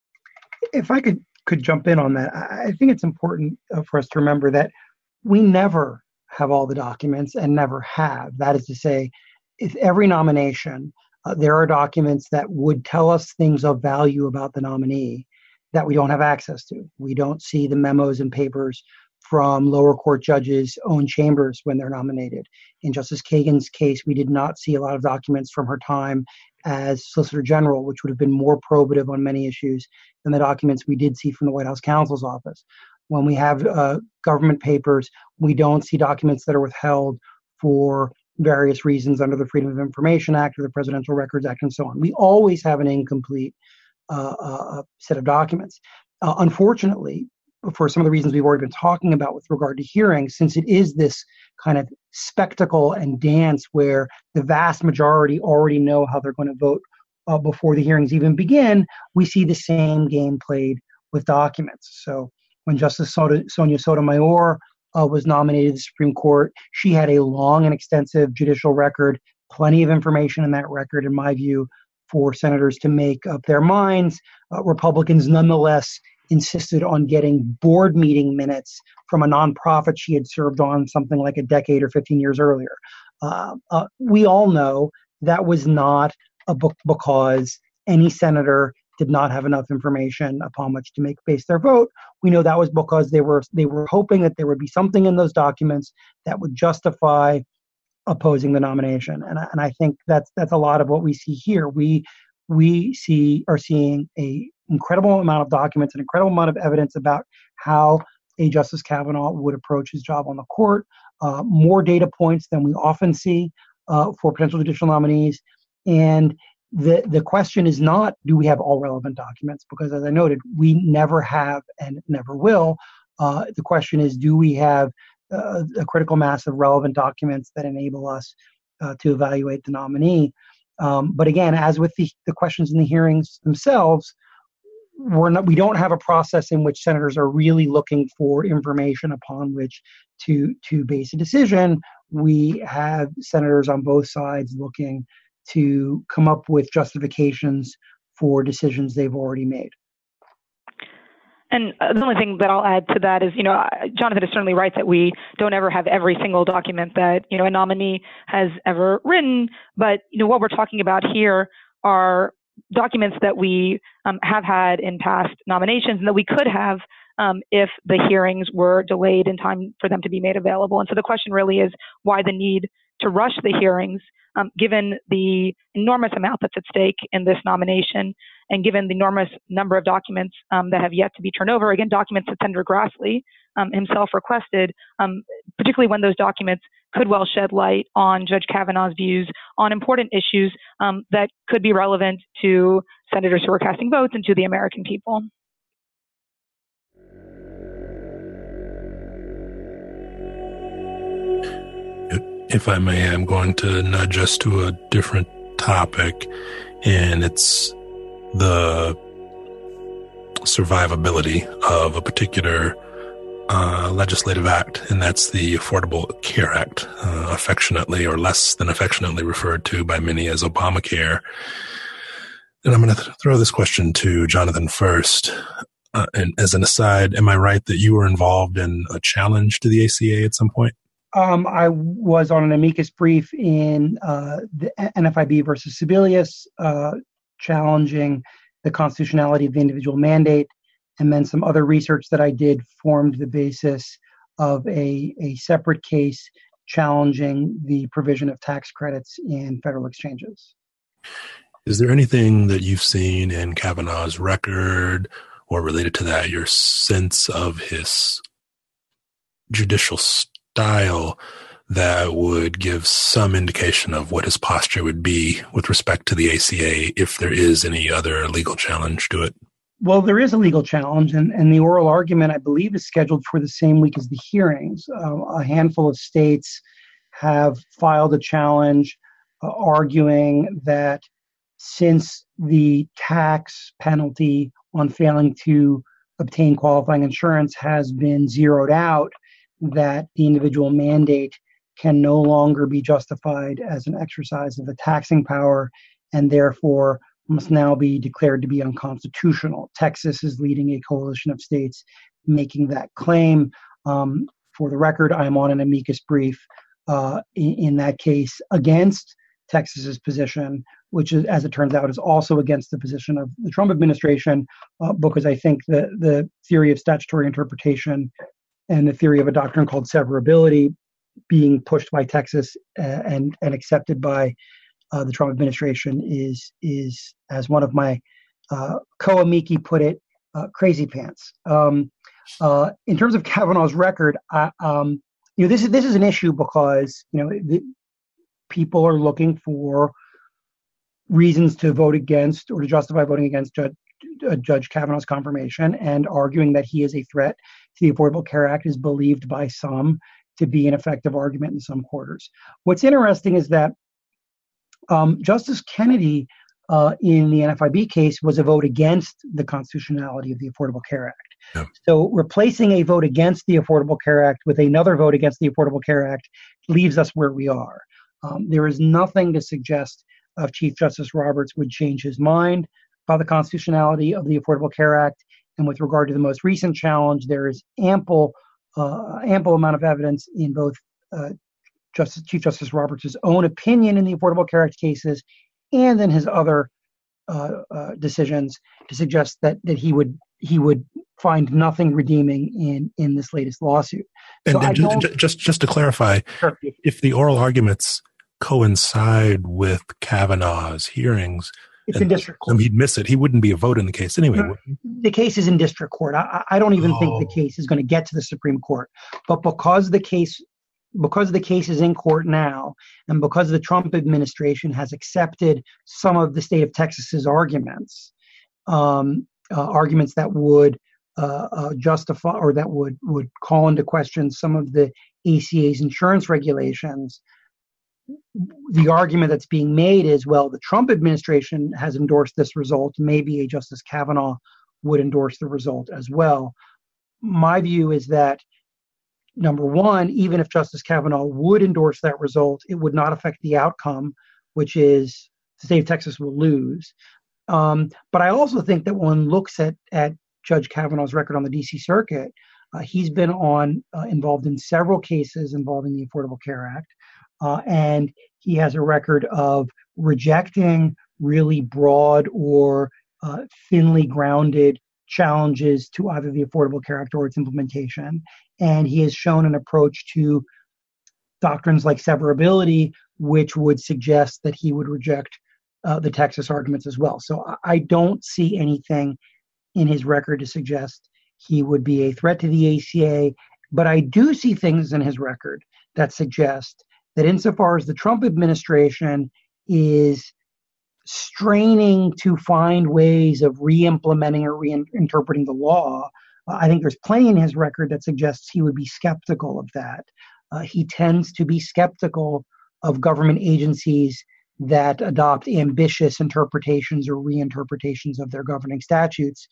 If I could could jump in on that, I think it's important uh, for us to remember that we never have all the documents and never have. That is to say, if every nomination, uh, there are documents that would tell us things of value about the nominee that we don't have access to. We don't see the memos and papers from lower court judges' own chambers when they're nominated. In Justice Kagan's case, we did not see a lot of documents from her time as Solicitor General, which would have been more probative on many issues than the documents we did see from the White House counsel's office. When we have uh, government papers, we don't see documents that are withheld for various reasons under the Freedom of Information Act or the Presidential Records Act and so on. We always have an incomplete uh, uh, set of documents. Uh, unfortunately, for some of the reasons we've already been talking about with regard to hearings, since it is this kind of spectacle and dance where the vast majority already know how they're going to vote uh, before the hearings even begin, we see the same game played with documents. So when Justice Sonia Sotomayor uh, was nominated to the Supreme Court, she had a long and extensive judicial record, plenty of information in that record, in my view, for senators to make up their minds. Uh, Republicans, nonetheless, insisted on getting board meeting minutes from a nonprofit she had served on something like a decade or 15 years earlier. Uh, uh, we all know that was not a book because any senator did not have enough information upon which to make base their vote. We know that was because they were they were hoping that there would be something in those documents that would justify opposing the nomination. And, and I think that's that's a lot of what we see here. We we see are seeing a incredible amount of documents, an incredible amount of evidence about how a Justice Kavanaugh would approach his job on the court, uh, more data points than we often see uh, for potential judicial nominees. And the, the question is not do we have all relevant documents? Because as I noted, we never have and never will. Uh, the question is do we have uh, a critical mass of relevant documents that enable us uh, to evaluate the nominee? Um, but again, as with the, the questions in the hearings themselves, we're not, we don't have a process in which senators are really looking for information upon which to to base a decision. We have senators on both sides looking to come up with justifications for decisions they've already made. And uh, the only thing that I'll add to that is, you know, Jonathan is certainly right that we don't ever have every single document that, you know, a nominee has ever written. But, you know, what we're talking about here are documents that we um, have had in past nominations and that we could have um, if the hearings were delayed in time for them to be made available. And so the question really is why the need to rush the hearings, um, given the enormous amount that's at stake in this nomination, and given the enormous number of documents um, that have yet to be turned over. Again, documents that Senator Grassley um, himself requested, um, particularly when those documents could well shed light on Judge Kavanaugh's views on important issues um, that could be relevant to senators who are casting votes and to the American people. If I may, I'm going to nudge us to a different topic, and it's the survivability of a particular uh, legislative act, and that's the Affordable Care Act, uh, affectionately or less than affectionately referred to by many as Obamacare. And I'm going to th- throw this question to Jonathan first. Uh, and as an aside, am I right that you were involved in a challenge to the ACA at some point? Um, I was on an amicus brief in uh, the NFIB versus Sebelius, uh, challenging the constitutionality of the individual mandate. And then some other research that I did formed the basis of a, a separate case challenging the provision of tax credits in federal exchanges. Is there anything that you've seen in Kavanaugh's record or related to that, your sense of his judicial style that would give some indication of what his posture would be with respect to the ACA if there is any other legal challenge to it? Well, there is a legal challenge, and, and the oral argument, I believe, is scheduled for the same week as the hearings. Uh, a handful of states have filed a challenge uh, arguing that since the tax penalty on failing to obtain qualifying insurance has been zeroed out, that the individual mandate can no longer be justified as an exercise of the taxing power and therefore must now be declared to be unconstitutional. Texas is leading a coalition of states making that claim. Um, for the record, I am on an amicus brief uh, in, in, that case against Texas's position, which, is, as it turns out, is also against the position of the Trump administration, uh, because I think the the theory of statutory interpretation and the theory of a doctrine called severability being pushed by Texas uh, and and accepted by uh, the Trump administration is is as one of my uh, co-amici put it, uh, crazy pants. Um, uh, in terms of <laughs> Kavanaugh's record, I, um, you know this is this is an issue because you know the, people are looking for reasons to vote against or to justify voting against Judge, uh, Judge Kavanaugh's confirmation and arguing that he is a threat to the Affordable Care Act is believed by some to be an effective argument in some quarters. What's interesting is that um, Justice Kennedy uh, in the NFIB case was a vote against the constitutionality of the Affordable Care Act. Yeah. So replacing a vote against the Affordable Care Act with another vote against the Affordable Care Act leaves us where we are. Um, there is nothing to suggest uh, Chief Justice Roberts would change his mind about the constitutionality of the Affordable Care Act. And with regard to the most recent challenge, there is ample uh, ample amount of evidence in both uh, Justice, Chief Justice Roberts' own opinion in the Affordable Care Act cases and in his other uh, uh, decisions to suggest that that he would he would find nothing redeeming in in this latest lawsuit. And, so and just, just just to clarify, sure. if the oral arguments coincide with Kavanaugh's hearings, It's in district court. he'd miss it. He wouldn't be a vote in the case anyway. The case is in district court. I, I don't even oh. think the oh. case is going to get to the Supreme Court. But because the case because the case is in court now, and because the Trump administration has accepted some of the state of Texas's arguments, um, uh, arguments that would uh, uh, justify or that would would call into question some of the ACA's insurance regulations. The argument that's being made is, well, the Trump administration has endorsed this result. Maybe a Justice Kavanaugh would endorse the result as well. My view is that number one, even if Justice Kavanaugh would endorse that result, it would not affect the outcome, which is the state of Texas will lose. Um, but I also think that when one looks at at Judge Kavanaugh's record on the D.C. Circuit, uh, he's been on uh, involved in several cases involving the Affordable Care Act, uh, and he has a record of rejecting really broad or uh, thinly grounded challenges to either the Affordable Care Act or its implementation. And he has shown an approach to doctrines like severability, which would suggest that he would reject uh, the Texas arguments as well. So I don't see anything in his record to suggest he would be a threat to the ACA, but I do see things in his record that suggest that insofar as the Trump administration is straining to find ways of re-implementing or reinterpreting the law. I think there's plenty in his record that suggests he would be skeptical of that. Uh, he tends to be skeptical of government agencies that adopt ambitious interpretations or reinterpretations of their governing statutes.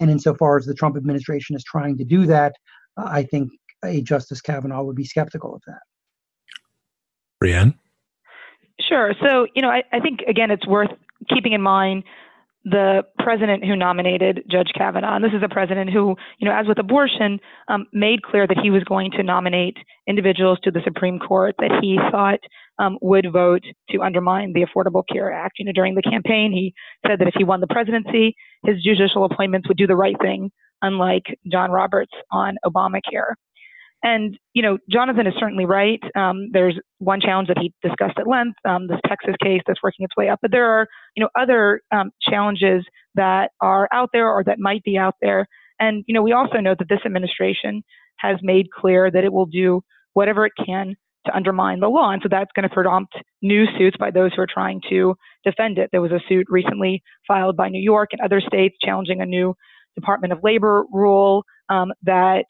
And insofar as the Trump administration is trying to do that, uh, I think a Justice Kavanaugh would be skeptical of that. Brianne? Sure. So, you know, I, I think, again, it's worth keeping in mind the president who nominated Judge Kavanaugh. And this is a president who, you know, as with abortion, um, made clear that he was going to nominate individuals to the Supreme Court that he thought um, would vote to undermine the Affordable Care Act. You know, during the campaign, he said that if he won the presidency, his judicial appointments would do the right thing, unlike John Roberts on Obamacare. And, you know, Jonathan is certainly right. Um, there's one challenge that he discussed at length, um, this Texas case that's working its way up. But there are, you know, other um, challenges that are out there or that might be out there. And, you know, we also know that this administration has made clear that it will do whatever it can to undermine the law. And so that's going to prompt new suits by those who are trying to defend it. There was a suit recently filed by New York and other states challenging a new Department of Labor rule um, that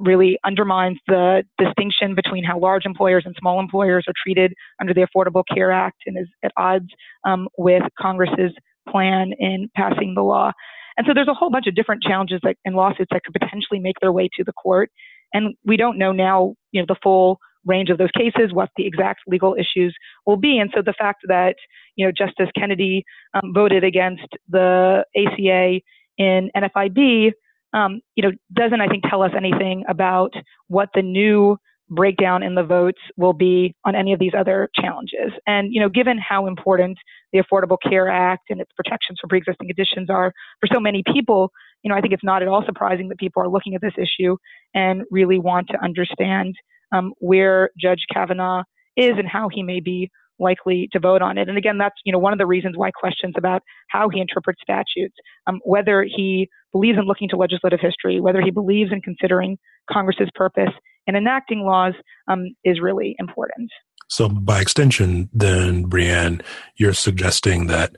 really undermines the distinction between how large employers and small employers are treated under the Affordable Care Act and is at odds um, with Congress's plan in passing the law. And so there's a whole bunch of different challenges that, and lawsuits that could potentially make their way to the court. And we don't know now, you know, the full range of those cases, what the exact legal issues will be. And so the fact that, you know, Justice Kennedy um, voted against the ACA in NFIB um, you know, doesn't I think tell us anything about what the new breakdown in the votes will be on any of these other challenges. And you know, given how important the Affordable Care Act and its protections for pre-existing conditions are for so many people, you know, I think it's not at all surprising that people are looking at this issue and really want to understand um, where Judge Kavanaugh is and how he may be likely to vote on it. And again, that's you know one of the reasons why questions about how he interprets statutes, um, whether he believes in looking to legislative history, whether he believes in considering Congress's purpose in enacting laws, um, is really important. So, by extension, then, Brianne, you're suggesting that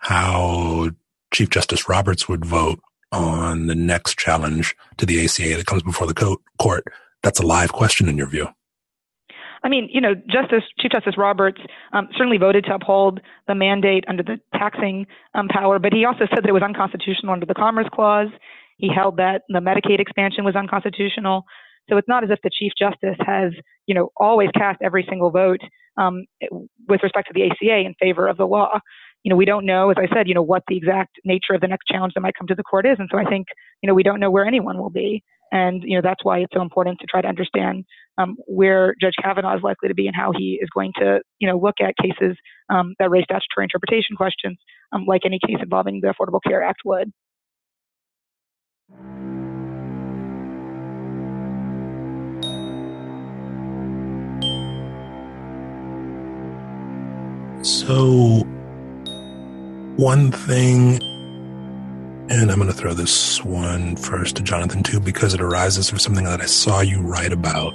how Chief Justice Roberts would vote on the next challenge to the ACA that comes before the court, that's a live question in your view. I mean, you know, Justice Chief Justice Roberts um, certainly voted to uphold the mandate under the taxing um, power, but he also said that it was unconstitutional under the Commerce Clause. He held that the Medicaid expansion was unconstitutional. So it's not as if the Chief Justice has, you know, always cast every single vote um, with respect to the ACA in favor of the law. You know, we don't know, as I said, you know, what the exact nature of the next challenge that might come to the court is, and so I think, you know, we don't know where anyone will be. And you know that's why it's so important to try to understand um, where Judge Kavanaugh is likely to be and how he is going to you know look at cases um, that raise statutory interpretation questions, um, like any case involving the Affordable Care Act would. So, One thing, and I'm going to throw this one first to Jonathan too, because it arises from something that I saw you write about.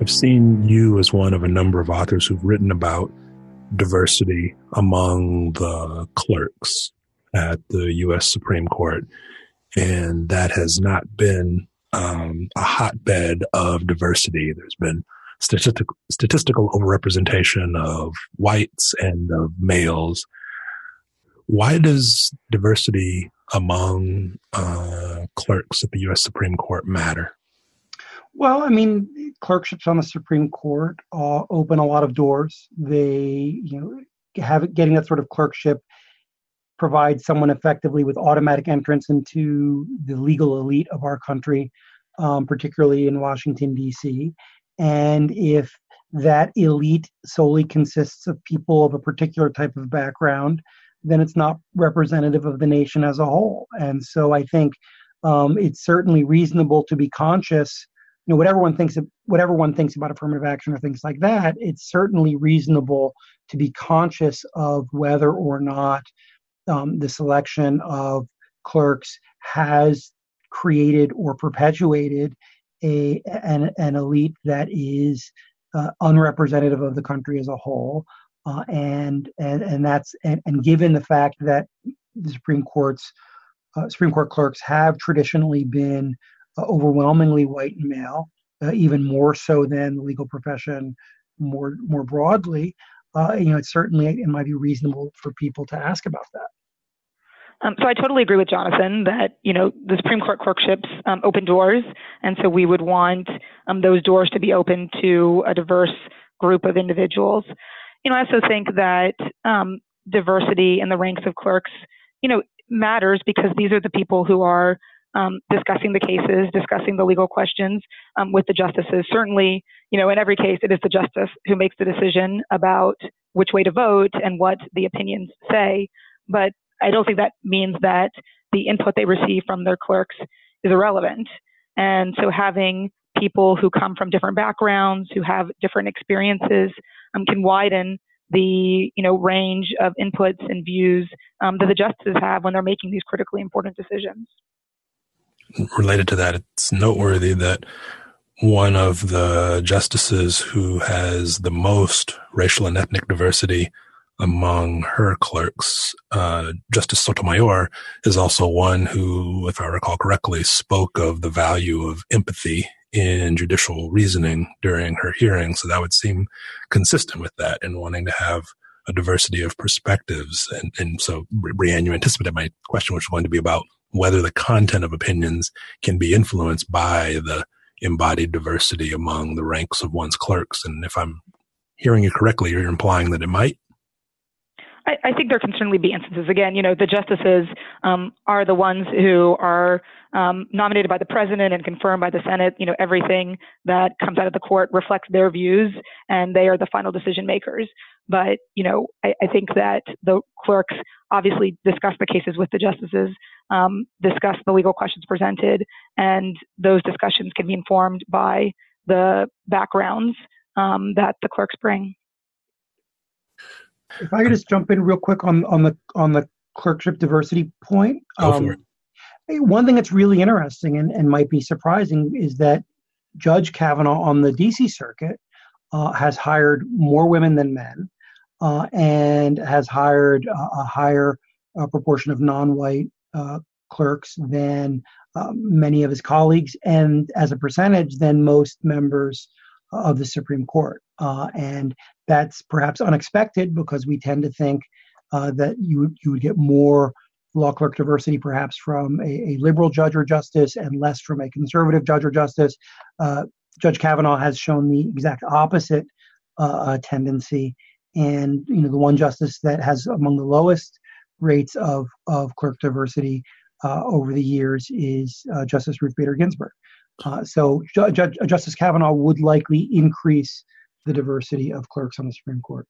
I've seen you as one of a number of authors who've written about diversity among the clerks at the U.S. Supreme Court. And that has not been um, a hotbed of diversity. There's been statistical, statistical overrepresentation of whites and of males. Why does diversity among uh, clerks at the U.S. Supreme Court matter? Well, I mean, clerkships on the Supreme Court uh, open a lot of doors. They, you know, have getting that sort of clerkship provides someone effectively with automatic entrance into the legal elite of our country, um, particularly in Washington D.C. And if that elite solely consists of people of a particular type of background, then it's not representative of the nation as a whole. And so I think um, it's certainly reasonable to be conscious. You know, whatever one thinks, of, whatever one thinks about affirmative action or things like that, it's certainly reasonable to be conscious of whether or not um, the selection of clerks has created or perpetuated a an, an elite that is uh, unrepresentative of the country as a whole uh, and and and that's and, and given the fact that the Supreme Court's uh, Supreme Court clerks have traditionally been uh, overwhelmingly white and male, uh, even more so than the legal profession more more broadly. Uh, you know, it's certainly it might be reasonable for people to ask about that. Um, so I totally agree with Jonathan that you know the Supreme Court clerkships um, open doors, and so we would want um, those doors to be open to a diverse group of individuals you know, I also think that um, diversity in the ranks of clerks, you know, matters because these are the people who are um, discussing the cases, discussing the legal questions um, with the justices. Certainly, you know, in every case, it is the justice who makes the decision about which way to vote and what the opinions say. But I don't think that means that the input they receive from their clerks is irrelevant. And so having people who come from different backgrounds, who have different experiences, um, can widen the you know range of inputs and views um, that the justices have when they're making these critically important decisions. Related to that, it's noteworthy that one of the justices who has the most racial and ethnic diversity among her clerks, uh, Justice Sotomayor, is also one who, if I recall correctly, spoke of the value of empathy in judicial reasoning during her hearing. So that would seem consistent with that and wanting to have a diversity of perspectives. And, and so, Brianne, you anticipated my question, which was going to be about whether the content of opinions can be influenced by the embodied diversity among the ranks of one's clerks. And if I'm hearing you correctly, you're implying that it might. I, I think there can certainly be instances. Again, you know, the justices um, are the ones who are um, nominated by the president and confirmed by the Senate. You know, everything that comes out of the court reflects their views, and they are the final decision makers. But you know, I, I think that the clerks obviously discuss the cases with the justices, um, discuss the legal questions presented, and those discussions can be informed by the backgrounds um, that the clerks bring. If I could just jump in real quick on on the on the clerkship diversity point. Um, one thing that's really interesting and, and might be surprising is that Judge Kavanaugh on the DC circuit uh, has hired more women than men uh, and has hired a higher uh, proportion of non-white uh, clerks than uh, many of his colleagues and as a percentage than most members of the Supreme Court. Uh, and that's perhaps unexpected because we tend to think uh, that you would, you would get more law clerk diversity perhaps from a, a, liberal judge or justice and less from a conservative judge or justice. Uh, judge Kavanaugh has shown the exact opposite uh, uh, tendency. And you know the one justice that has among the lowest rates of, of clerk diversity uh, over the years is Justice Ruth Bader Ginsburg. Uh, so Ju- Ju- Justice Kavanaugh would likely increase the diversity of clerks on the Supreme Court.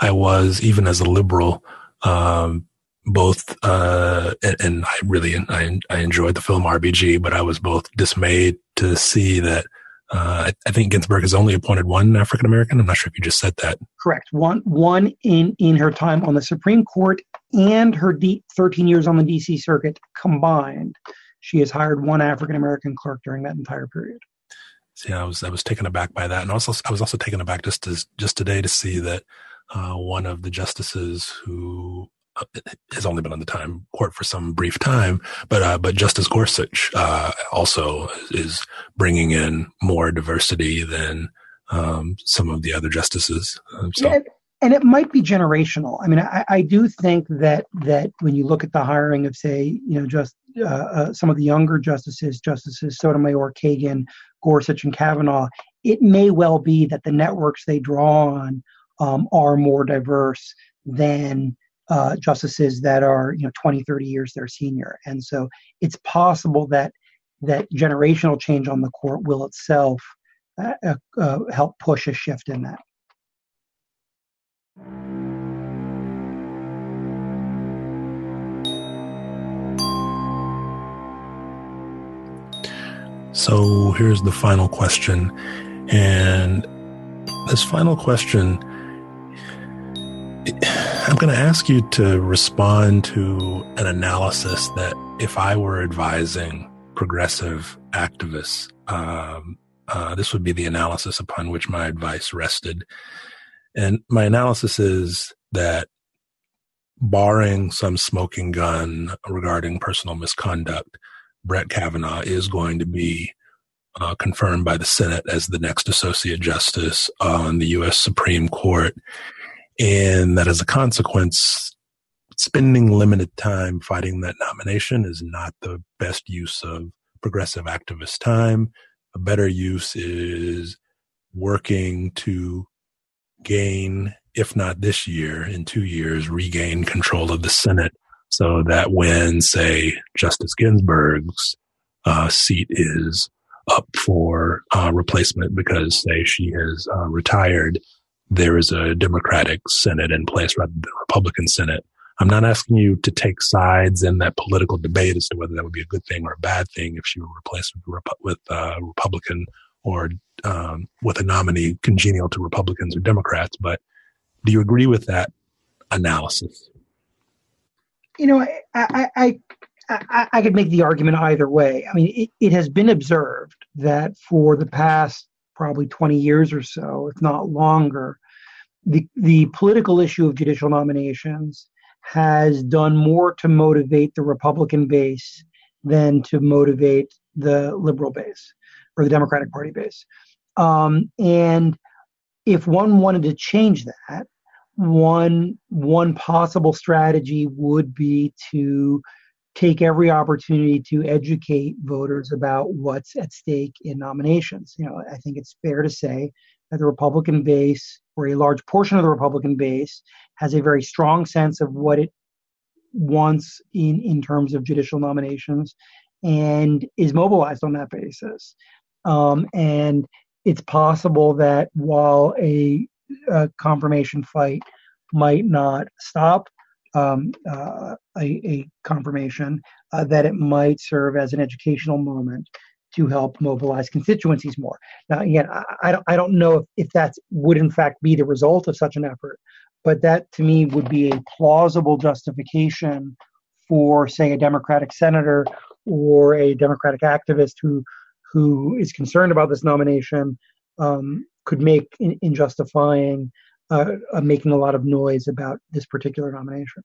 I was, even as a liberal, um, both, uh, and, and, I really, I, I enjoyed the film RBG, but I was both dismayed to see that, uh, I, I think Ginsburg has only appointed one African American. I'm not sure if you just said that. Correct. One, one in, in her time on the Supreme Court and her D- 13 years on the DC circuit combined, she has hired one African American clerk during that entire period. See, I was I was taken aback by that, and also I was also taken aback just as just today to see that uh, one of the justices who uh, has only been on the time court for some brief time, but uh, but Justice Gorsuch uh, also is bringing in more diversity than um, some of the other justices. Um, so. Yeah, and it might be generational. I mean, I, I, do think that that when you look at the hiring of, say, you know, just uh, some of the younger justices, Justices Sotomayor, Kagan, Gorsuch, and Kavanaugh, it may well be that the networks they draw on um, are more diverse than uh, justices that are, you know, 20, 30 years their senior. And so it's possible that that generational change on the court will itself uh, uh, help push a shift in that. So here's the final question. And this final question, I'm going to ask you to respond to an analysis that if I were advising progressive activists, um, uh, this would be the analysis upon which my advice rested. And my analysis is that barring some smoking gun regarding personal misconduct, Brett Kavanaugh is going to be uh, confirmed by the Senate as the next Associate Justice on the U.S. Supreme Court. And that as a consequence, spending limited time fighting that nomination is not the best use of progressive activist time. A better use is working to gain, if not this year, in two years, regain control of the Senate so that when, say, Justice Ginsburg's uh, seat is up for uh, replacement because, say, she has uh, retired, there is a Democratic Senate in place rather than a Republican Senate. I'm not asking you to take sides in that political debate as to whether that would be a good thing or a bad thing if she were replaced with, with uh, Republican or um, with a nominee congenial to Republicans or Democrats. But do you agree with that analysis? You know, I, I, I, I, I could make the argument either way. I mean, it, it has been observed that for the past probably 20 years or so, if not longer, the, the political issue of judicial nominations has done more to motivate the Republican base than to motivate the liberal base or the Democratic Party base. Um, and if one wanted to change that, one one possible strategy would be to take every opportunity to educate voters about what's at stake in nominations. You know, I think it's fair to say that the Republican base, or a large portion of the Republican base, has a very strong sense of what it wants in in terms of judicial nominations, and is mobilized on that basis. Um, and it's possible that while a, a confirmation fight might not stop um, uh, a, a, confirmation, uh, that it might serve as an educational moment to help mobilize constituencies more. Now, again, I, I don't, I don't know if, if that would in fact be the result of such an effort, but that to me would be a plausible justification for, say, a Democratic senator or a Democratic activist who who is concerned about this nomination um, could make in, in justifying uh, uh, making a lot of noise about this particular nomination.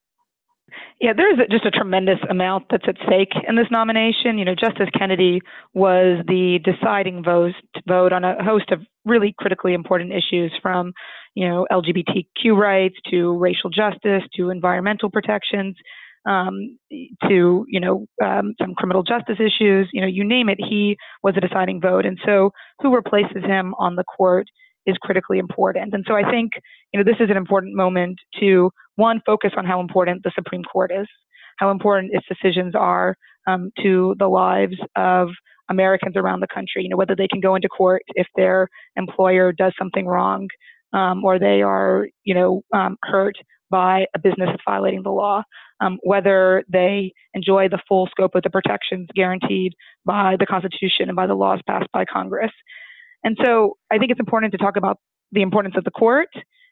Yeah, there is just a tremendous amount that's at stake in this nomination. You know, Justice Kennedy was the deciding vote vote on a host of really critically important issues, from you know LGBTQ rights to racial justice to environmental protections um, to you know um, some criminal justice issues. You know, you name it, he was a deciding vote. And so, who replaces him on the court is critically important. And so, I think you know this is an important moment to one focus on how important the Supreme Court is, how important its decisions are um, to the lives of Americans around the country. You know, whether they can go into court if their employer does something wrong. Um, or they are, you know, um, hurt by a business violating the law, um, whether they enjoy the full scope of the protections guaranteed by the Constitution and by the laws passed by Congress. And so I think it's important to talk about the importance of the court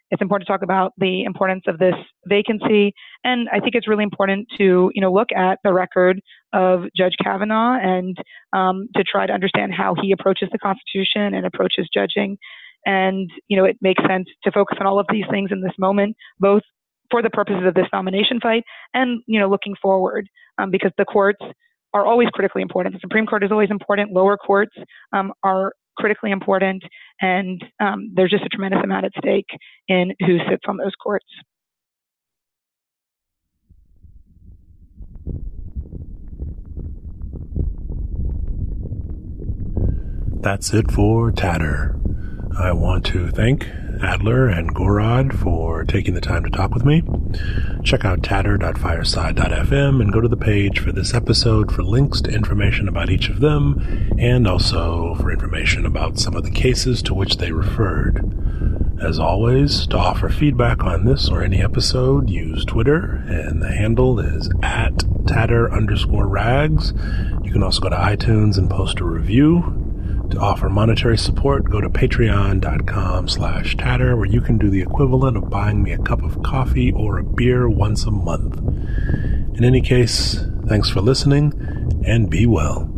it's important to talk about the importance of this vacancy. And I think it's really important to, you know, look at the record of Judge Kavanaugh and um, to try to understand how he approaches the Constitution and approaches judging. And, you know, it makes sense to focus on all of these things in this moment, both for the purposes of this nomination fight and, you know, looking forward, um, because the courts are always critically important. The Supreme Court is always important. Lower courts um, are critically important, and um, there's just a tremendous amount at stake in who sits on those courts. That's it for Tatter. I want to thank Adler and Gorod for taking the time to talk with me. Check out tatter.fireside.fm and go to the page for this episode for links to information about each of them and also for information about some of the cases to which they referred. As always, to offer feedback on this or any episode, use Twitter, and the handle is at tatter underscore rags. You can also go to iTunes and post a review. To offer monetary support, go to patreon.com slash tatter, where you can do the equivalent of buying me a cup of coffee or a beer once a month. In any case, thanks for listening, and be well.